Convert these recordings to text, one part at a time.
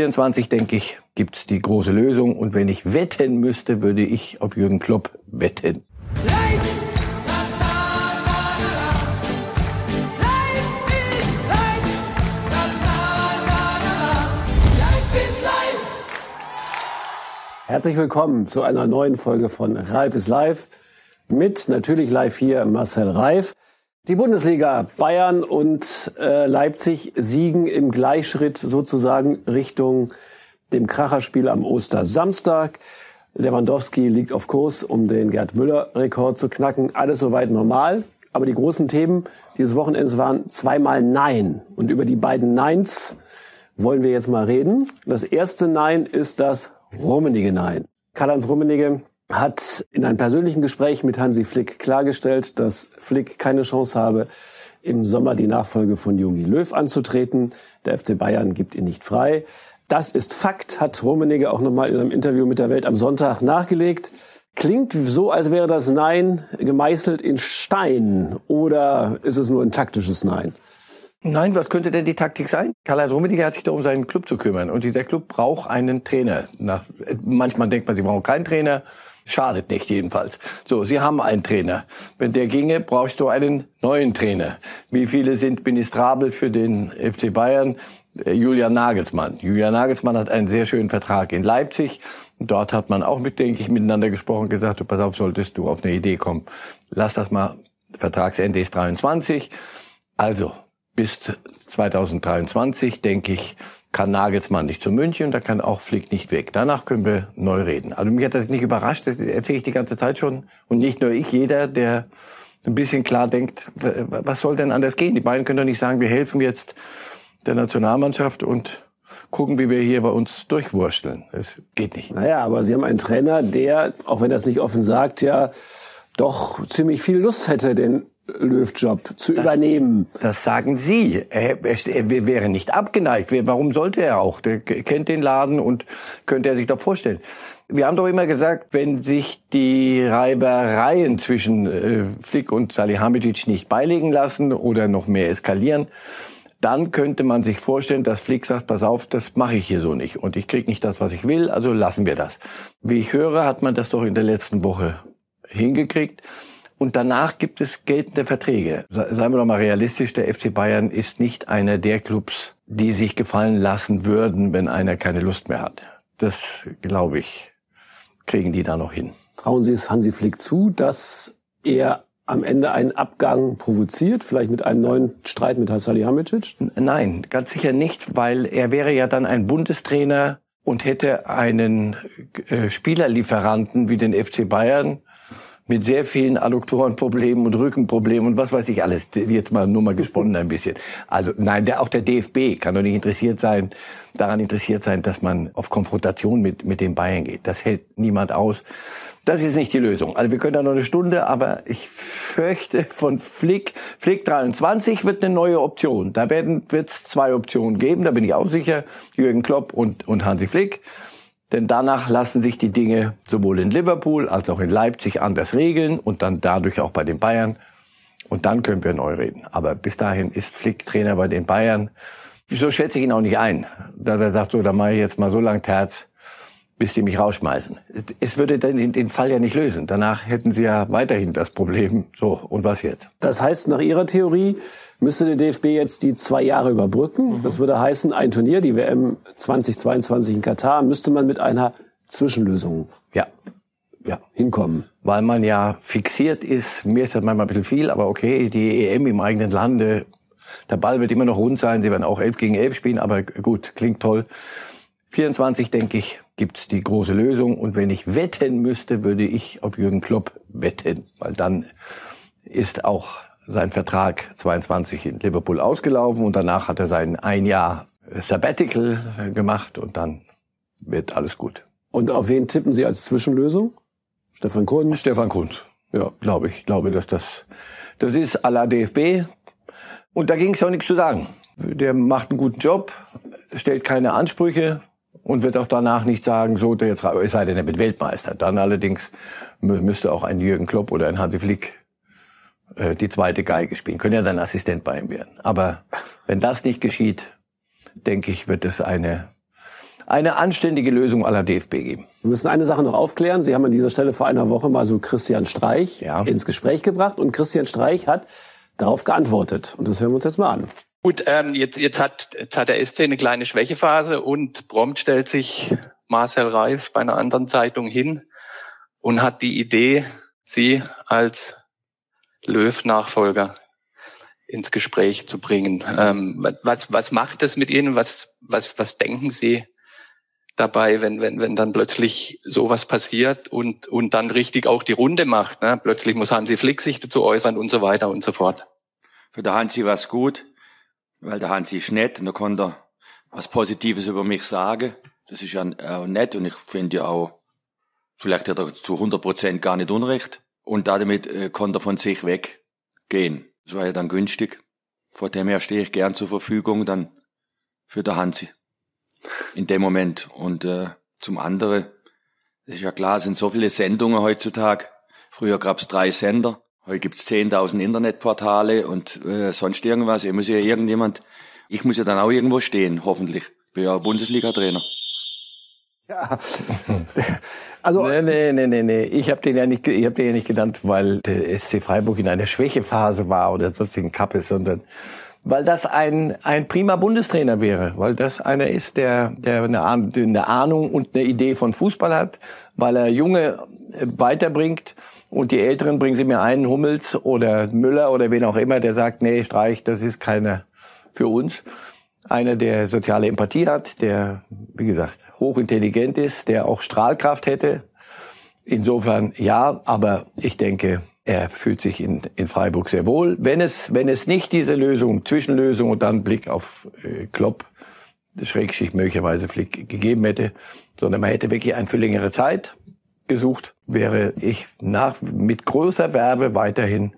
24, denke ich, gibt's die große Lösung. Und wenn ich wetten müsste, würde ich auf Jürgen Klopp wetten. Herzlich willkommen zu einer neuen Folge von Reif ist live. Mit natürlich live hier Marcel Reif. Die Bundesliga Bayern und äh, Leipzig siegen im Gleichschritt sozusagen Richtung dem Kracherspiel am Ostersamstag. Lewandowski liegt auf Kurs, um den Gerd Müller-Rekord zu knacken. Alles soweit normal. Aber die großen Themen dieses Wochenendes waren zweimal Nein. Und über die beiden Neins wollen wir jetzt mal reden. Das erste Nein ist das Rummenige Nein. Karl-Heinz Rummenige hat in einem persönlichen Gespräch mit Hansi Flick klargestellt, dass Flick keine Chance habe, im Sommer die Nachfolge von Jogi Löw anzutreten. Der FC Bayern gibt ihn nicht frei. Das ist Fakt, hat Rummenigge auch nochmal in einem Interview mit der Welt am Sonntag nachgelegt. Klingt so, als wäre das Nein gemeißelt in Stein oder ist es nur ein taktisches Nein? Nein, was könnte denn die Taktik sein? Karl-Heinz Rummenigge hat sich da um seinen Club zu kümmern und dieser Club braucht einen Trainer. Na, manchmal denkt man, sie brauchen keinen Trainer. Schadet nicht jedenfalls. So, Sie haben einen Trainer. Wenn der ginge, brauchst du einen neuen Trainer. Wie viele sind ministrabel für den FC Bayern? Äh, Julian Nagelsmann. Julian Nagelsmann hat einen sehr schönen Vertrag in Leipzig. Dort hat man auch mit, denke ich, miteinander gesprochen, gesagt, du, pass auf, solltest du auf eine Idee kommen. Lass das mal. Vertragsende ist 23. Also, bis 2023, denke ich, kann Nagelsmann nicht zu München, da kann auch Flick nicht weg. Danach können wir neu reden. Also mich hat das nicht überrascht, das erzähle ich die ganze Zeit schon. Und nicht nur ich, jeder, der ein bisschen klar denkt, was soll denn anders gehen? Die beiden können doch nicht sagen, wir helfen jetzt der Nationalmannschaft und gucken, wie wir hier bei uns durchwursteln. Das geht nicht. Naja, aber Sie haben einen Trainer, der, auch wenn er es nicht offen sagt, ja doch ziemlich viel Lust hätte, den Löw-Job zu das, übernehmen. Das sagen Sie. Er, er, er, wäre nicht abgeneigt. Warum sollte er auch? Der kennt den Laden und könnte er sich doch vorstellen. Wir haben doch immer gesagt, wenn sich die Reibereien zwischen äh, Flick und Salihamidzic nicht beilegen lassen oder noch mehr eskalieren, dann könnte man sich vorstellen, dass Flick sagt, pass auf, das mache ich hier so nicht und ich krieg nicht das, was ich will, also lassen wir das. Wie ich höre, hat man das doch in der letzten Woche hingekriegt. Und danach gibt es geltende Verträge. Seien wir doch mal realistisch, der FC Bayern ist nicht einer der Clubs, die sich gefallen lassen würden, wenn einer keine Lust mehr hat. Das, glaube ich, kriegen die da noch hin. Trauen Sie es Hansi Flick zu, dass er am Ende einen Abgang provoziert, vielleicht mit einem neuen Streit mit Salihamidzic? Nein, ganz sicher nicht, weil er wäre ja dann ein Bundestrainer und hätte einen äh, Spielerlieferanten wie den FC Bayern mit sehr vielen Adduktorenproblemen und Rückenproblemen und was weiß ich alles. Jetzt mal nur mal gesponnen ein bisschen. Also nein, der, auch der DFB kann doch nicht interessiert sein, daran interessiert sein, dass man auf Konfrontation mit, mit den Bayern geht. Das hält niemand aus. Das ist nicht die Lösung. Also wir können da noch eine Stunde, aber ich fürchte von Flick, Flick 23 wird eine neue Option. Da werden wird's zwei Optionen geben, da bin ich auch sicher. Jürgen Klopp und, und Hansi Flick. Denn danach lassen sich die Dinge sowohl in Liverpool als auch in Leipzig anders regeln und dann dadurch auch bei den Bayern. Und dann können wir neu reden. Aber bis dahin ist Flick Trainer bei den Bayern. So schätze ich ihn auch nicht ein. Da er sagt, so, da mache ich jetzt mal so lang Terz, bis die mich rausschmeißen. Es würde den, den Fall ja nicht lösen. Danach hätten sie ja weiterhin das Problem. So, und was jetzt? Das heißt, nach Ihrer Theorie müsste der DFB jetzt die zwei Jahre überbrücken. Mhm. Das würde heißen, ein Turnier, die WM 2022 in Katar, müsste man mit einer Zwischenlösung ja. Ja. hinkommen. Weil man ja fixiert ist, mir ist das manchmal ein bisschen viel, aber okay, die EM im eigenen Lande, der Ball wird immer noch rund sein, sie werden auch 11 gegen 11 spielen, aber gut, klingt toll. 24, denke ich, gibt's die große Lösung. Und wenn ich wetten müsste, würde ich auf Jürgen Klopp wetten, weil dann ist auch sein Vertrag 22 in Liverpool ausgelaufen und danach hat er sein ein Jahr Sabbatical gemacht und dann wird alles gut. Und auf wen tippen Sie als Zwischenlösung? Stefan Kunz? Stefan Kunz. Ja, glaube ich. glaube, dass das, das ist à la DFB. Und da ging es auch nichts zu sagen. Der macht einen guten Job, stellt keine Ansprüche, und wird auch danach nicht sagen, so, der jetzt, es sei denn, er wird Weltmeister. Dann allerdings müsste auch ein Jürgen Klopp oder ein Hansi Flick äh, die zweite Geige spielen. Können ja dann Assistent bei ihm werden. Aber wenn das nicht geschieht, denke ich, wird es eine eine anständige Lösung aller DFB geben. Wir müssen eine Sache noch aufklären. Sie haben an dieser Stelle vor einer Woche mal so Christian Streich ja. ins Gespräch gebracht und Christian Streich hat darauf geantwortet. Und das hören wir uns jetzt mal an. Gut, ähm, jetzt, jetzt, hat, jetzt hat der SC eine kleine Schwächephase und prompt stellt sich Marcel Reif bei einer anderen Zeitung hin und hat die Idee, sie als Löw-Nachfolger ins Gespräch zu bringen. Ähm, was, was macht das mit Ihnen? Was, was, was denken Sie dabei, wenn, wenn, wenn dann plötzlich sowas passiert und, und dann richtig auch die Runde macht? Ne? Plötzlich muss Hansi Flick sich dazu äußern und so weiter und so fort. Für der Hansi war es gut, weil der Hansi ist nett und da konnte er was Positives über mich sagen. Das ist ja auch nett und ich finde ja auch, vielleicht hat er zu 100 Prozent gar nicht Unrecht. Und damit äh, konnte er von sich weggehen. Das war ja dann günstig. Vor dem her stehe ich gern zur Verfügung dann für der Hansi. In dem Moment. Und äh, zum anderen, das ist ja klar, es sind so viele Sendungen heutzutage. Früher gab's drei Sender. Heute gibt's 10.000 Internetportale und äh, sonst irgendwas. Ich muss ja irgendjemand, ich muss ja dann auch irgendwo stehen, hoffentlich. Ich bin ja Bundesliga-Trainer. Ja. Also nee, nee, nee, nee, nee. Ich habe den ja nicht, ich habe den ja nicht genannt, weil der SC Freiburg in einer Schwächephase war oder sonstigen Kappe, sondern weil das ein ein prima Bundestrainer wäre, weil das einer ist, der der eine, eine Ahnung und eine Idee von Fußball hat, weil er junge äh, weiterbringt und die Älteren bringen sie mir einen Hummels oder Müller oder wen auch immer, der sagt, nee, Streich, das ist keiner für uns. Einer, der soziale Empathie hat, der, wie gesagt, hochintelligent ist, der auch Strahlkraft hätte. Insofern ja, aber ich denke, er fühlt sich in, in Freiburg sehr wohl. Wenn es, wenn es nicht diese Lösung, Zwischenlösung und dann Blick auf äh, Klopp, Schrägschicht möglicherweise Flick gegeben hätte, sondern man hätte wirklich ein für längere Zeit gesucht, wäre ich nach, mit großer Werbe weiterhin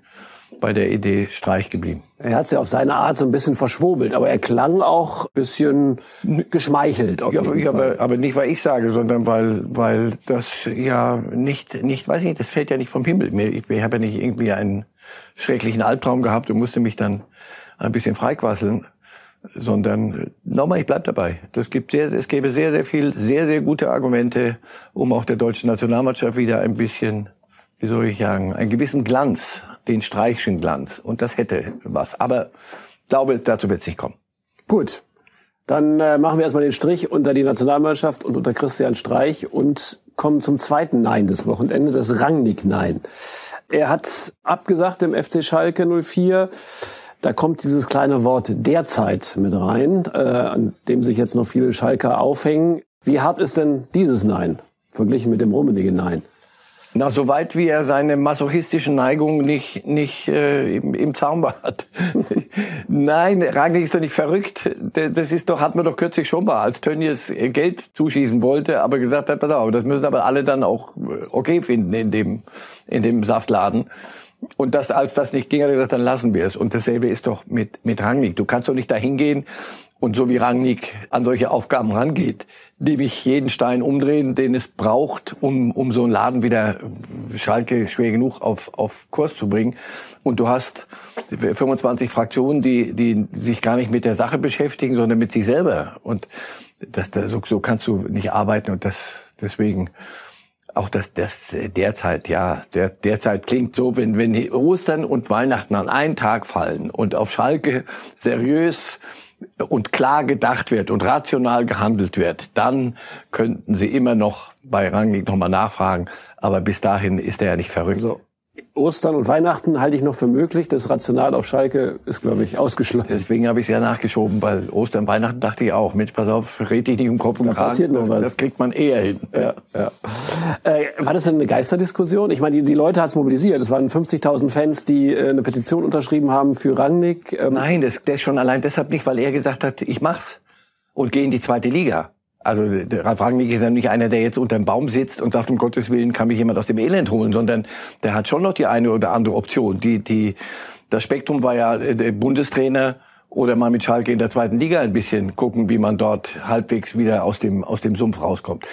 bei der Idee Streich geblieben. Er hat es ja auf seine Art so ein bisschen verschwobelt, aber er klang auch ein bisschen geschmeichelt. Auf ja, jeden aber, aber nicht, weil ich sage, sondern weil, weil das ja nicht, nicht, weiß ich nicht, das fällt ja nicht vom Himmel. Ich, ich habe ja nicht irgendwie einen schrecklichen Albtraum gehabt und musste mich dann ein bisschen freiquasseln, sondern nochmal, ich bleib dabei. Das gibt sehr, es gäbe sehr, sehr viel, sehr, sehr gute Argumente, um auch der deutschen Nationalmannschaft wieder ein bisschen, wie soll ich sagen, einen gewissen Glanz den Streichschen Glanz. Und das hätte was. Aber ich glaube, dazu wird es nicht kommen. Gut. Dann äh, machen wir erstmal den Strich unter die Nationalmannschaft und unter Christian Streich und kommen zum zweiten Nein des Wochenendes, das Rangnick-Nein. Er hat abgesagt im FC Schalke 04. Da kommt dieses kleine Wort derzeit mit rein, äh, an dem sich jetzt noch viele Schalker aufhängen. Wie hart ist denn dieses Nein verglichen mit dem Rummenigge Nein? Na, soweit wie er seine masochistischen Neigungen nicht, nicht äh, im, im Zaum hat. Nein, Rangnick ist doch nicht verrückt. Das ist doch, hat man doch kürzlich schon mal, als Tönnies Geld zuschießen wollte, aber gesagt hat, pass auf, das müssen aber alle dann auch äh, okay finden in dem, in dem Saftladen. Und das, als das nicht ging, hat er gesagt, dann lassen wir es. Und dasselbe ist doch mit, mit Rangnick. Du kannst doch nicht dahin gehen und so wie Rangnick an solche Aufgaben rangeht, nämlich jeden Stein umdrehen, den es braucht, um, um so einen Laden wieder Schalke schwer genug auf, auf Kurs zu bringen. Und du hast 25 Fraktionen, die, die sich gar nicht mit der Sache beschäftigen, sondern mit sich selber. Und das, das, so, so kannst du nicht arbeiten. Und das deswegen auch das, das derzeit, ja, der, derzeit klingt so, wenn, wenn Ostern und Weihnachten an einen Tag fallen und auf Schalke seriös und klar gedacht wird und rational gehandelt wird, dann könnten Sie immer noch bei Rangnick nochmal nachfragen. Aber bis dahin ist er ja nicht verrückt. So. Ostern und Weihnachten halte ich noch für möglich. Das Rational auf Schalke ist, glaube ich, ausgeschlossen. Deswegen habe ich es ja nachgeschoben, weil Ostern und Weihnachten dachte ich auch, Mensch, pass auf, red dich nicht um Kopf und da Kragen. Passiert noch das, was. das kriegt man eher hin. Ja, ja. Äh, war das denn eine Geisterdiskussion? Ich meine, die, die Leute hat es mobilisiert. Es waren 50.000 Fans, die äh, eine Petition unterschrieben haben für Rangnick. Ähm Nein, das, das schon allein deshalb nicht, weil er gesagt hat, ich mach's und gehe in die zweite Liga. Also Ralf Rangnick ist ja nicht einer, der jetzt unter dem Baum sitzt und sagt, um Gottes Willen kann mich jemand aus dem Elend holen, sondern der hat schon noch die eine oder andere Option. Die, die, das Spektrum war ja äh, der Bundestrainer oder mal mit Schalke in der zweiten Liga ein bisschen gucken, wie man dort halbwegs wieder aus dem, aus dem Sumpf rauskommt.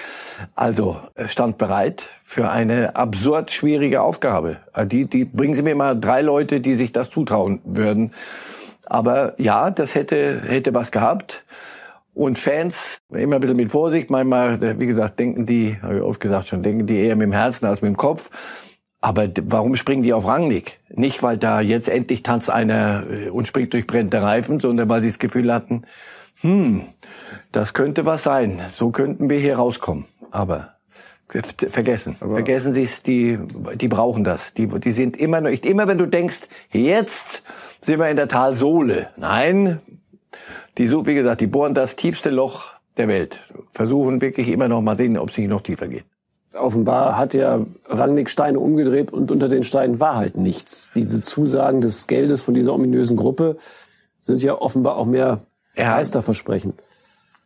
Also stand bereit für eine absurd schwierige Aufgabe. Äh, die, die bringen Sie mir mal drei Leute, die sich das zutrauen würden. Aber ja, das hätte, hätte was gehabt. Und Fans, immer ein bisschen mit Vorsicht, manchmal, wie gesagt, denken die, habe ich oft gesagt schon, denken die eher mit dem Herzen als mit dem Kopf. Aber warum springen die auf Rangnick? Nicht, weil da jetzt endlich tanzt einer äh, und springt durch brennende Reifen, sondern weil sie das Gefühl hatten, hm, das könnte was sein. So könnten wir hier rauskommen. Aber vergessen. Aber vergessen Sie es, die, die brauchen das. Die, die sind immer noch, immer wenn du denkst, jetzt sind wir in der Talsohle. Nein, die, so, wie gesagt, die bohren das tiefste Loch der Welt. Versuchen wirklich immer noch mal sehen, ob es nicht noch tiefer geht. Offenbar hat ja Rangnick Steine umgedreht und unter den Steinen war halt nichts. Diese Zusagen des Geldes von dieser ominösen Gruppe sind ja offenbar auch mehr ja. Geisterversprechen.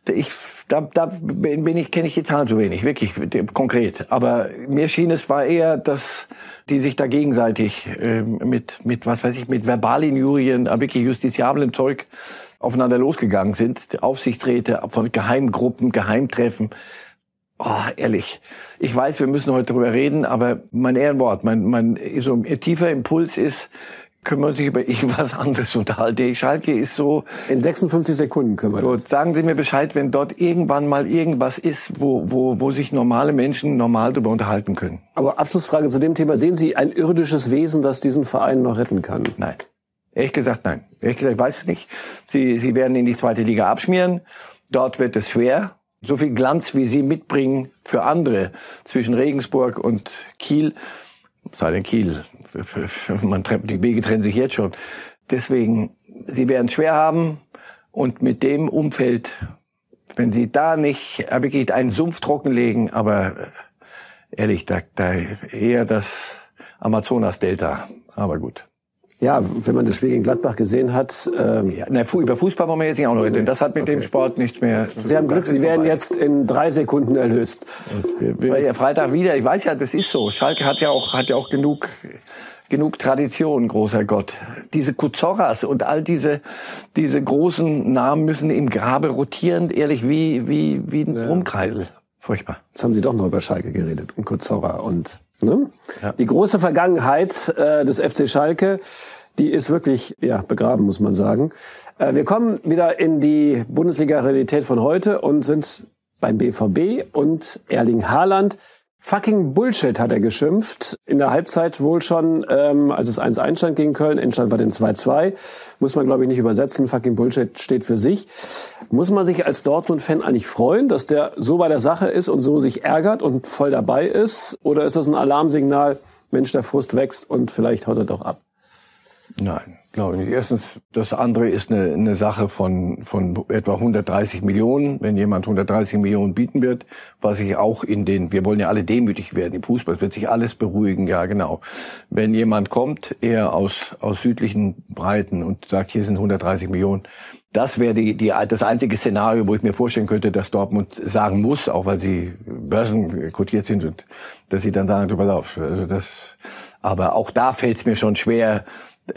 Ich, da, da bin ich, kenne ich die Zahlen zu wenig, wirklich konkret. Aber mir schien es war eher, dass die sich da gegenseitig äh, mit, mit, was weiß ich, mit Verbalinjurien, äh, wirklich justiziablem Zeug aufeinander losgegangen sind. Die Aufsichtsräte von Geheimgruppen, Geheimtreffen. Oh, ehrlich. Ich weiß, wir müssen heute darüber reden, aber mein Ehrenwort, mein, mein so ein tiefer Impuls ist, können wir uns nicht über irgendwas anderes unterhalten. Die Schalke ist so... In 56 Sekunden können wir so, das. Sagen Sie mir Bescheid, wenn dort irgendwann mal irgendwas ist, wo, wo, wo sich normale Menschen normal darüber unterhalten können. Aber Abschlussfrage zu dem Thema. Sehen Sie ein irdisches Wesen, das diesen Verein noch retten kann? Nein. Ehrlich gesagt, nein. Ehrlich gesagt, ich weiß es nicht. Sie, sie werden in die zweite Liga abschmieren. Dort wird es schwer. So viel Glanz, wie sie mitbringen für andere zwischen Regensburg und Kiel, sei denn Kiel, man trennt, die Wege trennen sich jetzt schon. Deswegen, sie werden es schwer haben und mit dem Umfeld, wenn sie da nicht wirklich einen Sumpf trockenlegen, aber äh, ehrlich, da, da eher das Amazonas-Delta. Aber gut. Ja, wenn man das Spiel gegen Gladbach gesehen hat. Ähm, ja, na, über Fußball wollen wir jetzt nicht auch noch reden. Das hat mit okay. dem Sport nichts mehr. Sie haben Glück, Sie werden jetzt in drei Sekunden erlöst. Freitag wieder. Ich weiß ja, das ist so. Schalke hat ja auch hat ja auch genug genug Tradition, großer Gott. Diese Kuzorras und all diese diese großen Namen müssen im Grabe rotieren, ehrlich wie wie wie ein ja. Brummkreisel. Furchtbar. Jetzt haben Sie doch noch über Schalke geredet und Kuzorra und Ne? Ja. Die große Vergangenheit äh, des FC Schalke, die ist wirklich ja, begraben, muss man sagen. Äh, wir kommen wieder in die Bundesliga-Realität von heute und sind beim BVB und Erling Haaland Fucking Bullshit hat er geschimpft. In der Halbzeit wohl schon, ähm, als es 1-1 stand gegen Köln. Endstand war den 2-2. Muss man, glaube ich, nicht übersetzen. Fucking Bullshit steht für sich. Muss man sich als Dortmund-Fan eigentlich freuen, dass der so bei der Sache ist und so sich ärgert und voll dabei ist? Oder ist das ein Alarmsignal, Mensch, der Frust wächst und vielleicht haut er doch ab? Nein, glaube ich nicht. Erstens, das andere ist eine, eine Sache von, von etwa 130 Millionen. Wenn jemand 130 Millionen bieten wird, was ich auch in den, wir wollen ja alle demütig werden im Fußball, es wird sich alles beruhigen, ja genau. Wenn jemand kommt, eher aus, aus südlichen Breiten und sagt, hier sind 130 Millionen, das wäre die, die, das einzige Szenario, wo ich mir vorstellen könnte, dass Dortmund sagen muss, auch weil sie börsenkotiert sind und dass sie dann sagen, du pass also das, aber auch da fällt es mir schon schwer,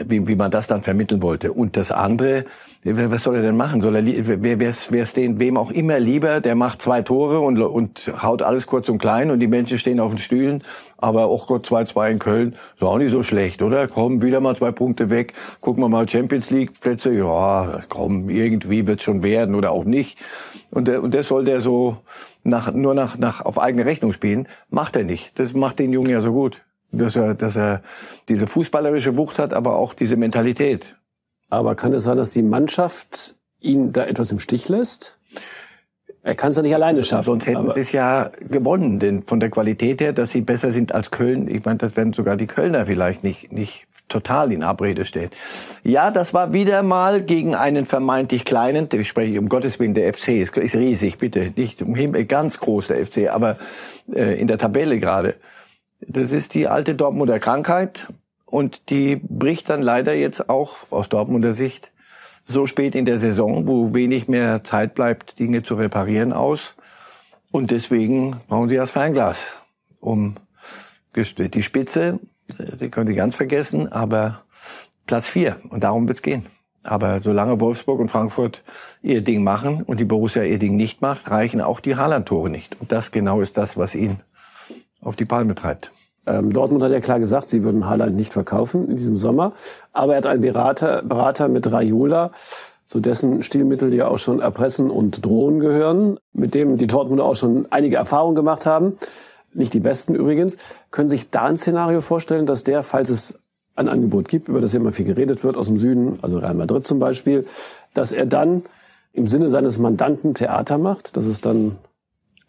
wie, wie man das dann vermitteln wollte. Und das andere, was soll er denn machen? Soll er, wer wär's, wär's den, wem auch immer lieber, der macht zwei Tore und, und haut alles kurz und klein und die Menschen stehen auf den Stühlen, aber auch Gott 2-2 in Köln, ist auch nicht so schlecht, oder? Komm, wieder mal zwei Punkte weg, gucken wir mal Champions League Plätze, ja, komm, irgendwie wird's schon werden oder auch nicht. Und, und das soll der so nach, nur nach, nach, auf eigene Rechnung spielen, macht er nicht. Das macht den Jungen ja so gut dass er, dass er diese fußballerische Wucht hat, aber auch diese Mentalität. Aber kann es sein, dass die Mannschaft ihn da etwas im Stich lässt? Er kann es ja nicht alleine schaffen. Sonst hätten sie es ja gewonnen, denn von der Qualität her, dass sie besser sind als Köln. Ich meine, das werden sogar die Kölner vielleicht nicht, nicht total in Abrede stellen. Ja, das war wieder mal gegen einen vermeintlich kleinen, ich spreche um Gottes Willen, der FC ist, ist riesig, bitte, nicht um Himmel, ganz groß der FC, aber äh, in der Tabelle gerade. Das ist die alte Dortmunder Krankheit und die bricht dann leider jetzt auch aus Dortmunder Sicht so spät in der Saison, wo wenig mehr Zeit bleibt, Dinge zu reparieren aus. Und deswegen brauchen sie das Fernglas, um die Spitze, die können Sie ganz vergessen, aber Platz vier. Und darum wird's gehen. Aber solange Wolfsburg und Frankfurt ihr Ding machen und die Borussia ihr Ding nicht macht, reichen auch die Haaland-Tore nicht. Und das genau ist das, was ihn auf die Palme treibt. Ähm, Dortmund hat ja klar gesagt, sie würden Haaland nicht verkaufen in diesem Sommer. Aber er hat einen Berater, Berater mit Raiola, zu dessen Stilmittel ja auch schon Erpressen und Drohen gehören, mit dem die Dortmunder auch schon einige Erfahrungen gemacht haben. Nicht die besten übrigens. Können sich da ein Szenario vorstellen, dass der, falls es ein Angebot gibt, über das immer viel geredet wird, aus dem Süden, also Real Madrid zum Beispiel, dass er dann im Sinne seines Mandanten Theater macht, dass es dann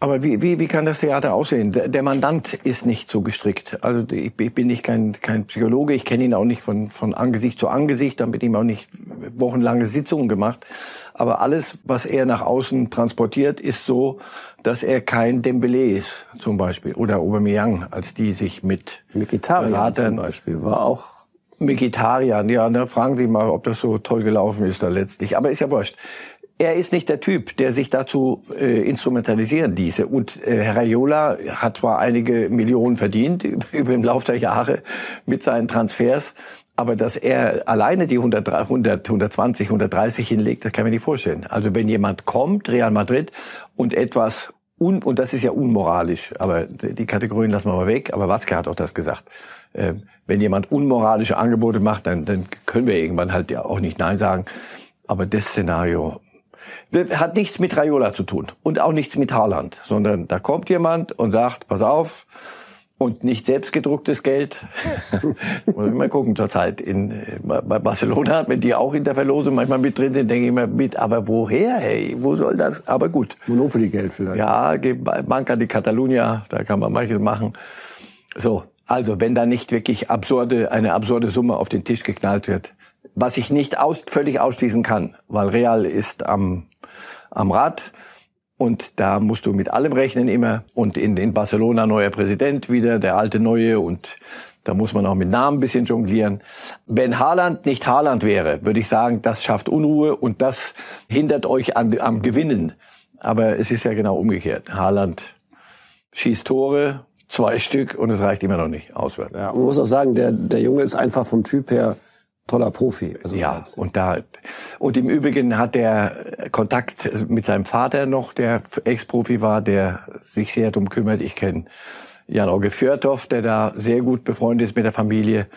aber wie, wie, wie kann das Theater aussehen? Der, Mandant ist nicht so gestrickt. Also ich, ich bin nicht kein, kein Psychologe, ich kenne ihn auch nicht von, von Angesicht zu Angesicht, dann mit ihm auch nicht wochenlange Sitzungen gemacht. Aber alles, was er nach außen transportiert, ist so, dass er kein Dembele ist, zum Beispiel. Oder Aubameyang, als die sich mit Mkhitaryan zum Beispiel war auch Mkhitaryan, ja, da fragen Sie mal, ob das so toll gelaufen ist da letztlich. Aber ist ja wurscht er ist nicht der Typ, der sich dazu äh, instrumentalisieren ließe. Und äh, Herr Raiola hat zwar einige Millionen verdient über den Lauf der Jahre mit seinen Transfers, aber dass er alleine die 100, 100, 120, 130 hinlegt, das kann man nicht vorstellen. Also wenn jemand kommt, Real Madrid, und etwas un, und das ist ja unmoralisch, aber die Kategorien lassen wir mal weg, aber Watzke hat auch das gesagt. Äh, wenn jemand unmoralische Angebote macht, dann, dann können wir irgendwann halt ja auch nicht Nein sagen. Aber das Szenario hat nichts mit Raiola zu tun und auch nichts mit Haaland, sondern da kommt jemand und sagt, pass auf, und nicht selbstgedrucktes Geld. Muss ich mal gucken zurzeit. In, bei Barcelona, wenn die auch in der Verlosung manchmal mit drin sind, denke ich mir mit, aber woher, hey, wo soll das? Aber gut. Monopoly-Geld vielleicht. Ja, Banca di Catalunya, da kann man manches machen. So, also wenn da nicht wirklich absurde, eine absurde Summe auf den Tisch geknallt wird, was ich nicht aus, völlig ausschließen kann, weil Real ist am am Rad. Und da musst du mit allem rechnen immer. Und in, in Barcelona neuer Präsident wieder, der alte neue. Und da muss man auch mit Namen ein bisschen jonglieren. Wenn Haaland nicht Haaland wäre, würde ich sagen, das schafft Unruhe und das hindert euch an, am Gewinnen. Aber es ist ja genau umgekehrt. Haaland schießt Tore, zwei Stück und es reicht immer noch nicht auswärts. Ja, man muss auch sagen, der, der Junge ist einfach vom Typ her toller Profi. Also ja, und da und im Übrigen hat er Kontakt mit seinem Vater noch, der Ex-Profi war, der sich sehr darum kümmert. Ich kenne Jan-Auge Fjörtoff, der da sehr gut befreundet ist mit der Familie,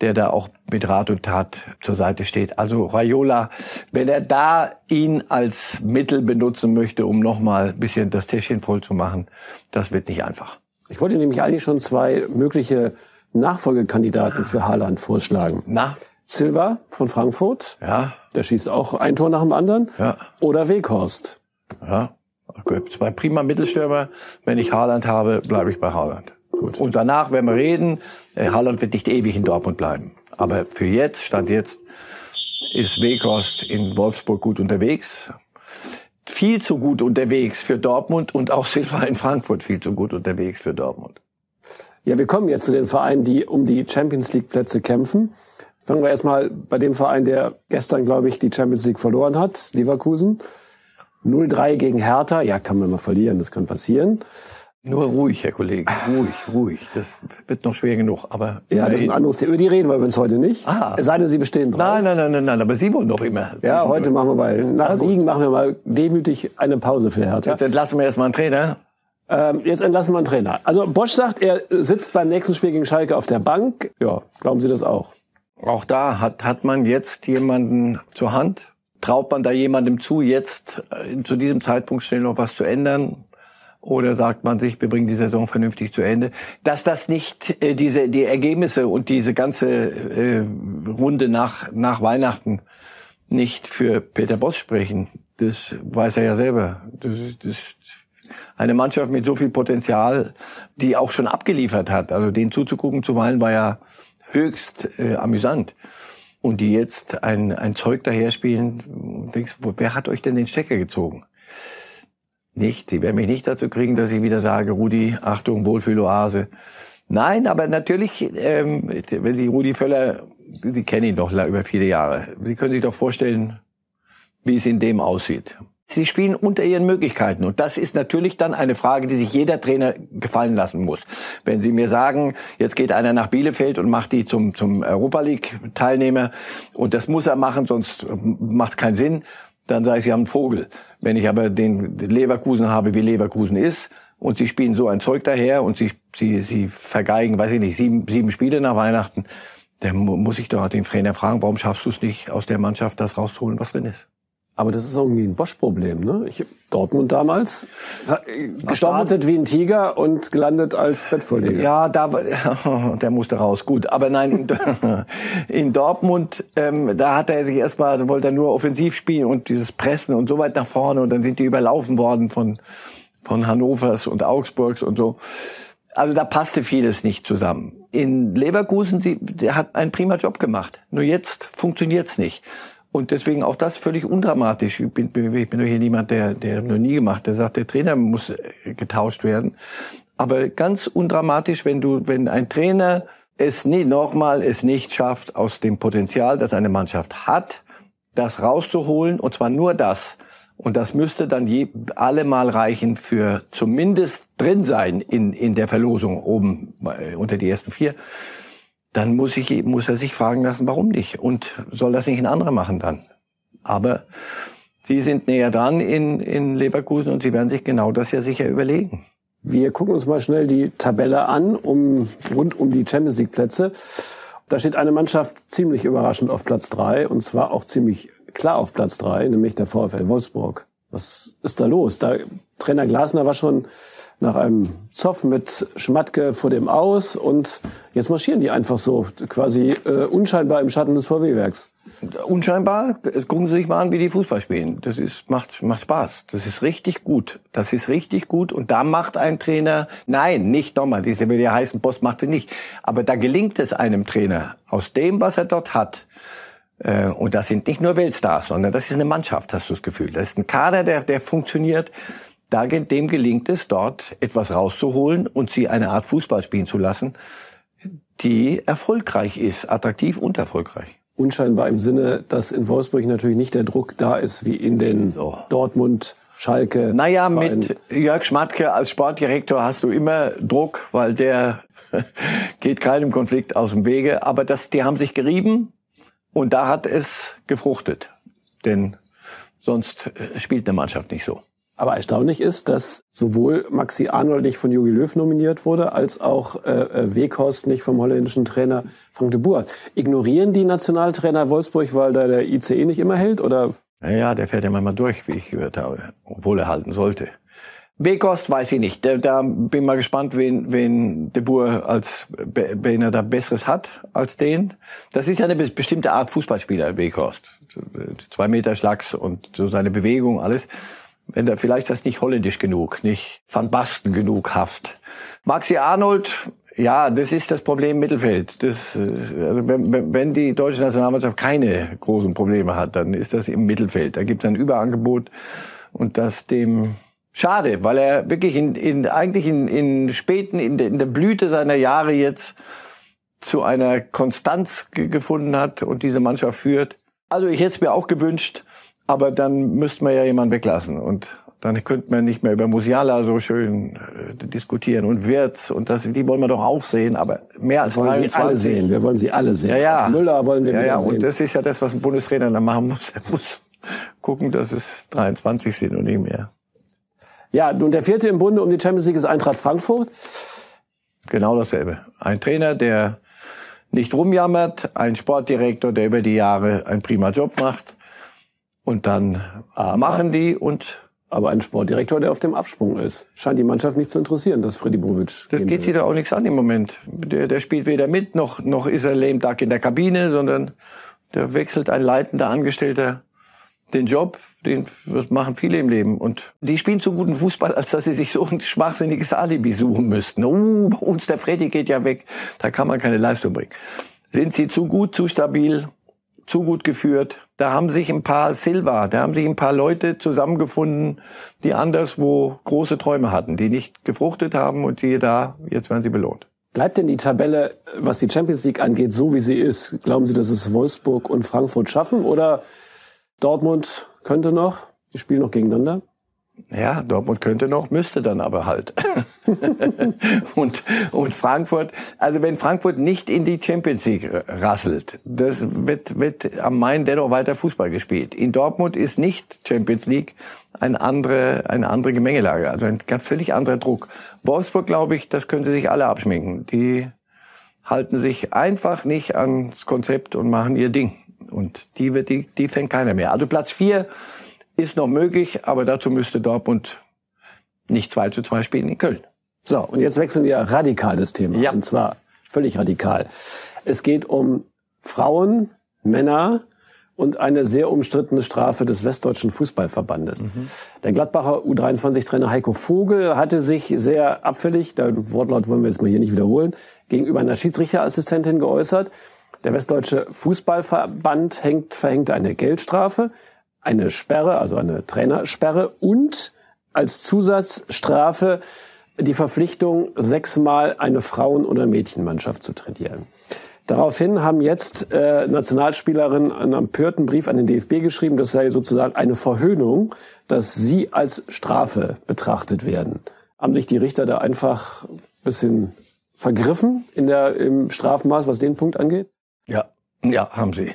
der da auch mit Rat und Tat zur Seite steht. Also Raiola, wenn er da ihn als Mittel benutzen möchte, um nochmal ein bisschen das Täschchen voll zu machen, das wird nicht einfach. Ich wollte nämlich eigentlich schon zwei mögliche Nachfolgekandidaten für Haaland vorschlagen. Na? Silva von Frankfurt. Ja. Der schießt auch ein Tor nach dem anderen. Ja. Oder Weghorst. Ja. Okay. Zwei prima Mittelstürmer. Wenn ich Haaland habe, bleibe ich bei Haaland. Gut. Und danach werden wir reden. Äh, Haaland wird nicht ewig in Dortmund bleiben. Aber für jetzt, Stand jetzt, ist Weghorst in Wolfsburg gut unterwegs. Viel zu gut unterwegs für Dortmund und auch Silva in Frankfurt viel zu gut unterwegs für Dortmund. Ja, wir kommen jetzt zu den Vereinen, die um die Champions League Plätze kämpfen. Fangen wir erstmal bei dem Verein, der gestern, glaube ich, die Champions League verloren hat, Leverkusen. 0-3 gegen Hertha. Ja, kann man mal verlieren, das kann passieren. Nur ruhig, Herr Kollege, ruhig, ruhig. Das wird noch schwer genug, aber... Ja, das ist ein anderes Thema. Über die reden wir übrigens heute nicht. Ah. Es sei denn, Sie bestehen drauf. Nein, nein, nein, nein, nein, aber Sie wollen doch immer. Ja, heute machen wir mal, nach Siegen machen wir mal demütig eine Pause für Hertha. Jetzt entlassen wir erstmal einen Trainer. Ähm, jetzt entlassen wir einen Trainer. Also Bosch sagt, er sitzt beim nächsten Spiel gegen Schalke auf der Bank. Ja, glauben Sie das auch? Auch da hat, hat man jetzt jemanden zur Hand. Traut man da jemandem zu, jetzt äh, zu diesem Zeitpunkt schnell noch was zu ändern? Oder sagt man sich, wir bringen die Saison vernünftig zu Ende? Dass das nicht äh, diese die Ergebnisse und diese ganze äh, Runde nach nach Weihnachten nicht für Peter Boss sprechen, das weiß er ja selber. Das ist, das eine Mannschaft mit so viel Potenzial, die auch schon abgeliefert hat. Also den zuzugucken zuweilen war ja höchst äh, amüsant. Und die jetzt ein, ein Zeug daherspielen, denkst, wer hat euch denn den Stecker gezogen? Nicht, die werden mich nicht dazu kriegen, dass ich wieder sage, Rudi, Achtung, Wohlfühloase. Nein, aber natürlich, ähm, wenn Sie Rudi Völler, Sie kennen ihn doch über viele Jahre, Sie können sich doch vorstellen, wie es in dem aussieht. Sie spielen unter ihren Möglichkeiten. Und das ist natürlich dann eine Frage, die sich jeder Trainer gefallen lassen muss. Wenn Sie mir sagen, jetzt geht einer nach Bielefeld und macht die zum, zum Europa League Teilnehmer und das muss er machen, sonst macht es keinen Sinn, dann sage ich, Sie haben einen Vogel. Wenn ich aber den Leverkusen habe, wie Leverkusen ist, und Sie spielen so ein Zeug daher und Sie, Sie, Sie vergeigen, weiß ich nicht, sieben, sieben Spiele nach Weihnachten, dann muss ich doch den Trainer fragen, warum schaffst du es nicht, aus der Mannschaft das rauszuholen, was drin ist? Aber das ist irgendwie ein Bosch-Problem, ne? Ich, Dortmund damals gestartet wie ein Tiger und gelandet als Bettvorleger. Ja, da der musste raus. Gut, aber nein, in, in Dortmund, ähm, da hat er sich erstmal, wollte er nur offensiv spielen und dieses Pressen und so weit nach vorne und dann sind die überlaufen worden von von Hannovers und Augsburgs und so. Also da passte vieles nicht zusammen. In Leverkusen, sie, der hat einen prima Job gemacht. Nur jetzt funktioniert's nicht. Und deswegen auch das völlig undramatisch. Ich bin, ich bin doch hier niemand, der, der noch nie gemacht, der sagt, der Trainer muss äh, getauscht werden. Aber ganz undramatisch, wenn du, wenn ein Trainer es nie, nochmal es nicht schafft, aus dem Potenzial, das eine Mannschaft hat, das rauszuholen, und zwar nur das. Und das müsste dann je, allemal reichen für zumindest drin sein in, in der Verlosung oben äh, unter die ersten vier dann muss, ich, muss er sich fragen lassen, warum nicht? Und soll das nicht ein anderer machen dann? Aber Sie sind näher dran in, in Leverkusen und Sie werden sich genau das ja sicher überlegen. Wir gucken uns mal schnell die Tabelle an, um, rund um die Champions League Plätze. Da steht eine Mannschaft ziemlich überraschend auf Platz drei und zwar auch ziemlich klar auf Platz drei, nämlich der VfL Wolfsburg. Was ist da los? Da Trainer Glasner war schon nach einem Zoff mit Schmatke vor dem Aus und jetzt marschieren die einfach so quasi äh, unscheinbar im Schatten des VW-Werks. Unscheinbar, gucken Sie sich mal an, wie die Fußball spielen. Das ist, macht, macht Spaß. Das ist richtig gut. Das ist richtig gut. Und da macht ein Trainer, nein, nicht nochmal, diese will ja heißen, Boss macht es nicht. Aber da gelingt es einem Trainer, aus dem, was er dort hat, äh, und das sind nicht nur Weltstars, sondern das ist eine Mannschaft, hast du das Gefühl. Das ist ein Kader, der, der funktioniert da, dem gelingt es, dort etwas rauszuholen und sie eine Art Fußball spielen zu lassen, die erfolgreich ist, attraktiv und erfolgreich. Unscheinbar im Sinne, dass in Wolfsburg natürlich nicht der Druck da ist wie in den so. Dortmund, Schalke. Naja, Verein. mit Jörg Schmatke als Sportdirektor hast du immer Druck, weil der geht keinem Konflikt aus dem Wege. Aber das, die haben sich gerieben und da hat es gefruchtet. Denn sonst äh, spielt eine Mannschaft nicht so. Aber erstaunlich ist, dass sowohl Maxi Arnold nicht von Jogi Löw nominiert wurde, als auch äh, äh, Weghorst nicht vom holländischen Trainer Frank de Boer. Ignorieren die Nationaltrainer Wolfsburg, weil da der ICE nicht immer hält, oder? Ja, der fährt ja manchmal durch, wie ich gehört habe, obwohl er halten sollte. Weghorst weiß ich nicht. Da, da bin mal gespannt, wen, wen de Boer als, wen er da Besseres hat als den. Das ist ja eine bestimmte Art Fußballspieler, Weghorst. Zwei Meter Schlags und so seine Bewegung, alles wenn da vielleicht das nicht holländisch genug, nicht Van Basten genug Haft. Maxi Arnold, ja, das ist das Problem im Mittelfeld. Das, äh, wenn, wenn die deutsche Nationalmannschaft keine großen Probleme hat, dann ist das im Mittelfeld. Da gibt es ein Überangebot und das dem schade, weil er wirklich in, in eigentlich in, in späten in der, in der Blüte seiner Jahre jetzt zu einer Konstanz gefunden hat und diese Mannschaft führt. Also ich hätte es mir auch gewünscht, aber dann müsste man ja jemanden weglassen und dann könnte man nicht mehr über Musiala so schön äh, diskutieren und Wirtz und das, die wollen wir doch auch sehen, aber mehr als wir wollen 23. Sie alle sehen. Wir wollen sie alle sehen. Ja, ja. Müller wollen wir ja, ja. sehen. Und das ist ja das, was ein Bundestrainer dann machen muss. Er muss gucken, dass es 23 sind und nicht mehr. Ja, nun der vierte im Bunde um die Champions League ist Eintracht Frankfurt. Genau dasselbe. Ein Trainer, der nicht rumjammert, ein Sportdirektor, der über die Jahre einen prima Job macht und dann aber, machen die und aber ein Sportdirektor, der auf dem Absprung ist, scheint die Mannschaft nicht zu interessieren, dass Freddy Bobic. Das geht sie doch auch nichts an im Moment. Der, der spielt weder mit, noch, noch ist er lame duck in der Kabine, sondern der wechselt ein leitender Angestellter den Job. Den, das machen viele im Leben. Und die spielen zu guten Fußball, als dass sie sich so ein schwachsinniges Alibi suchen müssten. Uh, bei uns der Freddy geht ja weg. Da kann man keine Leistung bringen. Sind sie zu gut, zu stabil? Zu gut geführt. Da haben sich ein paar Silva, da haben sich ein paar Leute zusammengefunden, die anderswo große Träume hatten, die nicht gefruchtet haben und die da, jetzt werden sie belohnt. Bleibt denn die Tabelle, was die Champions League angeht, so wie sie ist? Glauben Sie, dass es Wolfsburg und Frankfurt schaffen oder Dortmund könnte noch? Die spielen noch gegeneinander? Ja, Dortmund könnte noch, müsste dann aber halt. und, und Frankfurt, also wenn Frankfurt nicht in die Champions League rasselt, das wird, wird am Main dennoch weiter Fußball gespielt. In Dortmund ist nicht Champions League eine andere, eine andere Gemengelage, also ein ganz völlig anderer Druck. Wolfsburg, glaube ich, das können sie sich alle abschminken. Die halten sich einfach nicht ans Konzept und machen ihr Ding. Und die wird, die, die fängt keiner mehr. Also Platz vier ist noch möglich, aber dazu müsste Dortmund nicht 2 zu 2 spielen in Köln. So, und jetzt wechseln wir radikal das Thema. Ja. Und zwar völlig radikal. Es geht um Frauen, Männer und eine sehr umstrittene Strafe des Westdeutschen Fußballverbandes. Der Gladbacher U23-Trainer Heiko Vogel hatte sich sehr abfällig, der Wortlaut wollen wir jetzt mal hier nicht wiederholen, gegenüber einer Schiedsrichterassistentin geäußert. Der Westdeutsche Fußballverband hängt, verhängte eine Geldstrafe, eine Sperre, also eine Trainersperre und als Zusatzstrafe die Verpflichtung, sechsmal eine Frauen- oder Mädchenmannschaft zu trainieren. Daraufhin haben jetzt äh, Nationalspielerinnen einen empörten Brief an den DFB geschrieben, das sei sozusagen eine Verhöhnung, dass sie als Strafe betrachtet werden. Haben sich die Richter da einfach ein bisschen vergriffen in der, im Strafmaß, was den Punkt angeht? Ja, ja, haben sie.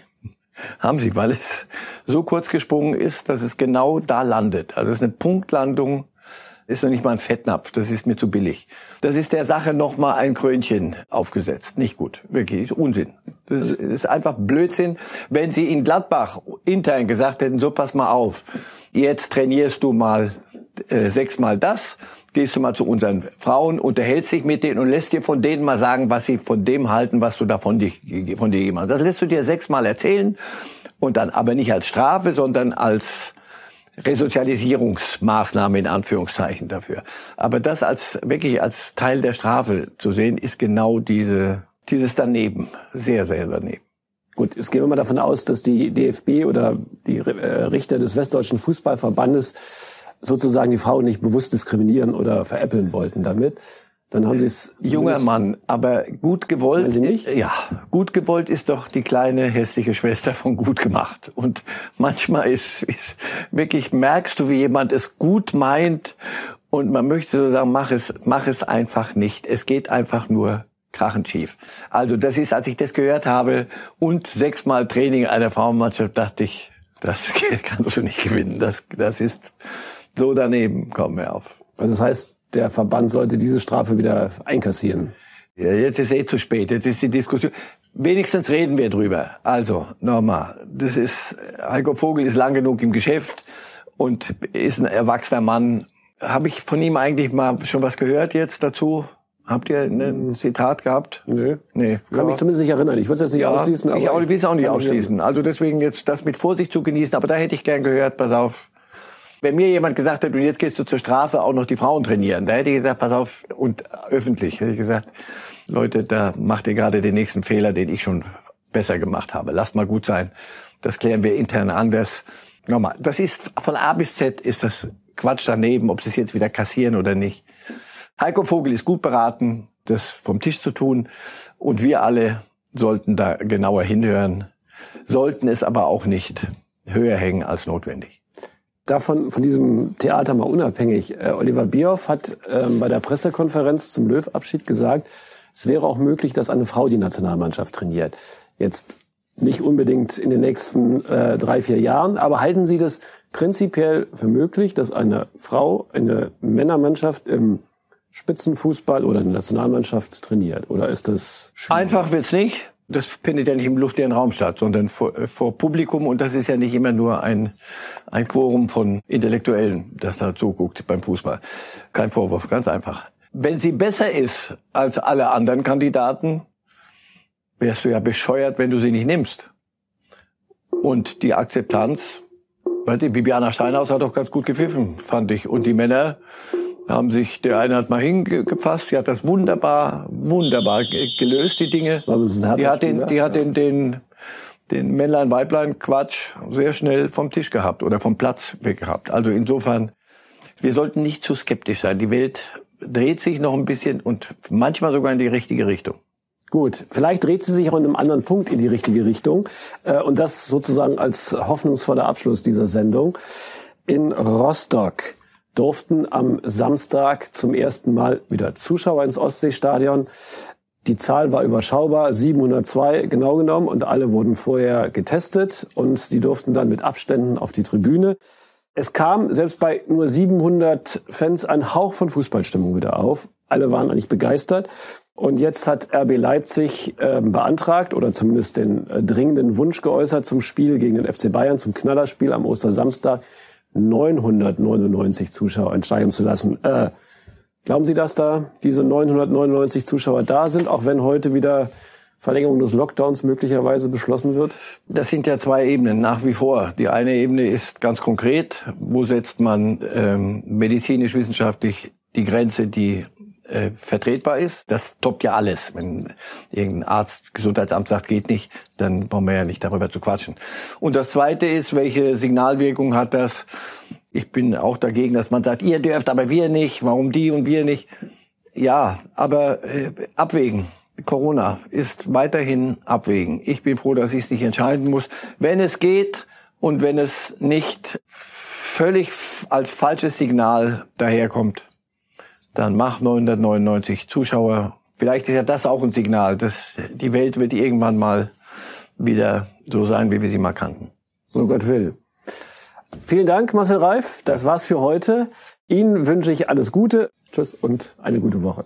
Haben sie, weil es so kurz gesprungen ist, dass es genau da landet. Also es ist eine Punktlandung, ist noch nicht mal ein Fettnapf, das ist mir zu billig. Das ist der Sache noch mal ein Krönchen aufgesetzt. Nicht gut, wirklich, Unsinn. Das ist einfach Blödsinn. Wenn sie in Gladbach intern gesagt hätten, so pass mal auf, jetzt trainierst du mal äh, sechsmal das, gehst du mal zu unseren Frauen, unterhältst dich mit denen und lässt dir von denen mal sagen, was sie von dem halten, was du da von, dich, von dir gemacht hast. Das lässt du dir sechsmal erzählen und dann aber nicht als Strafe, sondern als Resozialisierungsmaßnahme in Anführungszeichen dafür. Aber das als wirklich als Teil der Strafe zu sehen, ist genau diese, dieses daneben. Sehr, sehr daneben. Gut, jetzt gehen wir mal davon aus, dass die DFB oder die äh, Richter des Westdeutschen Fußballverbandes sozusagen die Frauen nicht bewusst diskriminieren oder veräppeln wollten damit. Dann haben sie es. Junger Mann, aber gut gewollt. Sie nicht? Ja, gut gewollt ist doch die kleine hässliche Schwester von gut gemacht. Und manchmal ist, ist wirklich merkst du, wie jemand es gut meint und man möchte so sagen, mach es, mach es einfach nicht. Es geht einfach nur krachend schief. Also das ist, als ich das gehört habe und sechsmal Training einer Frauenmannschaft, dachte ich, das kannst du nicht gewinnen. Das, das ist so daneben. Komm mir auf. Also das heißt, der Verband sollte diese Strafe wieder einkassieren. Ja, jetzt ist eh zu spät. Jetzt ist die Diskussion. Wenigstens reden wir drüber. Also, nochmal. Das ist, Heiko Vogel ist lang genug im Geschäft und ist ein erwachsener Mann. Habe ich von ihm eigentlich mal schon was gehört jetzt dazu? Habt ihr ein Zitat gehabt? Nö. Nee. Kann mich zumindest nicht erinnern. Ich würde es jetzt nicht Ja, ausschließen. ich auch, will es auch nicht ausschließen. Also deswegen jetzt das mit Vorsicht zu genießen. Aber da hätte ich gern gehört, pass auf. Wenn mir jemand gesagt hat, und jetzt gehst du zur Strafe auch noch die Frauen trainieren, da hätte ich gesagt, pass auf, und öffentlich hätte ich gesagt, Leute, da macht ihr gerade den nächsten Fehler, den ich schon besser gemacht habe. Lasst mal gut sein. Das klären wir intern anders. Nochmal, das ist von A bis Z ist das Quatsch daneben, ob sie es jetzt wieder kassieren oder nicht. Heiko Vogel ist gut beraten, das vom Tisch zu tun. Und wir alle sollten da genauer hinhören, sollten es aber auch nicht höher hängen als notwendig. Davon, von diesem Theater mal unabhängig. Äh, Oliver Bierhoff hat ähm, bei der Pressekonferenz zum Löw-Abschied gesagt, es wäre auch möglich, dass eine Frau die Nationalmannschaft trainiert. Jetzt nicht unbedingt in den nächsten äh, drei, vier Jahren, aber halten Sie das prinzipiell für möglich, dass eine Frau eine Männermannschaft im Spitzenfußball oder eine Nationalmannschaft trainiert? Oder ist das schwierig? Einfach wird's nicht. Das findet ja nicht im luftleeren Raum statt, sondern vor, äh, vor Publikum. Und das ist ja nicht immer nur ein, ein Quorum von Intellektuellen, das da zuguckt beim Fußball. Kein Vorwurf, ganz einfach. Wenn sie besser ist als alle anderen Kandidaten, wärst du ja bescheuert, wenn du sie nicht nimmst. Und die Akzeptanz, die Bibiana Steinhaus hat doch ganz gut gepfiffen, fand ich. Und die Männer haben sich, der eine hat mal hingefasst, die hat das wunderbar, wunderbar ge- gelöst, die Dinge. Die hat den, die hat den, den, den Männlein-Weiblein-Quatsch sehr schnell vom Tisch gehabt oder vom Platz weg gehabt. Also insofern, wir sollten nicht zu skeptisch sein. Die Welt dreht sich noch ein bisschen und manchmal sogar in die richtige Richtung. Gut, vielleicht dreht sie sich auch in einem anderen Punkt in die richtige Richtung. Äh, Und das sozusagen als hoffnungsvoller Abschluss dieser Sendung. In Rostock durften am Samstag zum ersten Mal wieder Zuschauer ins Ostseestadion. Die Zahl war überschaubar, 702 genau genommen, und alle wurden vorher getestet und sie durften dann mit Abständen auf die Tribüne. Es kam selbst bei nur 700 Fans ein Hauch von Fußballstimmung wieder auf. Alle waren eigentlich begeistert. Und jetzt hat RB Leipzig ähm, beantragt oder zumindest den äh, dringenden Wunsch geäußert zum Spiel gegen den FC Bayern, zum Knallerspiel am Ostersamstag, 999 Zuschauer entsteigen zu lassen. Äh, glauben Sie, dass da diese 999 Zuschauer da sind, auch wenn heute wieder Verlängerung des Lockdowns möglicherweise beschlossen wird? Das sind ja zwei Ebenen nach wie vor. Die eine Ebene ist ganz konkret, wo setzt man ähm, medizinisch-wissenschaftlich die Grenze, die äh, vertretbar ist. Das toppt ja alles. Wenn irgendein Arzt, Gesundheitsamt sagt, geht nicht, dann brauchen wir ja nicht darüber zu quatschen. Und das Zweite ist, welche Signalwirkung hat das? Ich bin auch dagegen, dass man sagt, ihr dürft, aber wir nicht. Warum die und wir nicht? Ja, aber äh, abwägen. Corona ist weiterhin abwägen. Ich bin froh, dass ich es nicht entscheiden muss. Wenn es geht und wenn es nicht völlig als falsches Signal daherkommt, dann mach 999 Zuschauer. Vielleicht ist ja das auch ein Signal, dass die Welt wird irgendwann mal wieder so sein, wie wir sie mal kannten. So Gott will. Vielen Dank, Marcel Reif. Das war's für heute. Ihnen wünsche ich alles Gute. Tschüss und eine gute Woche.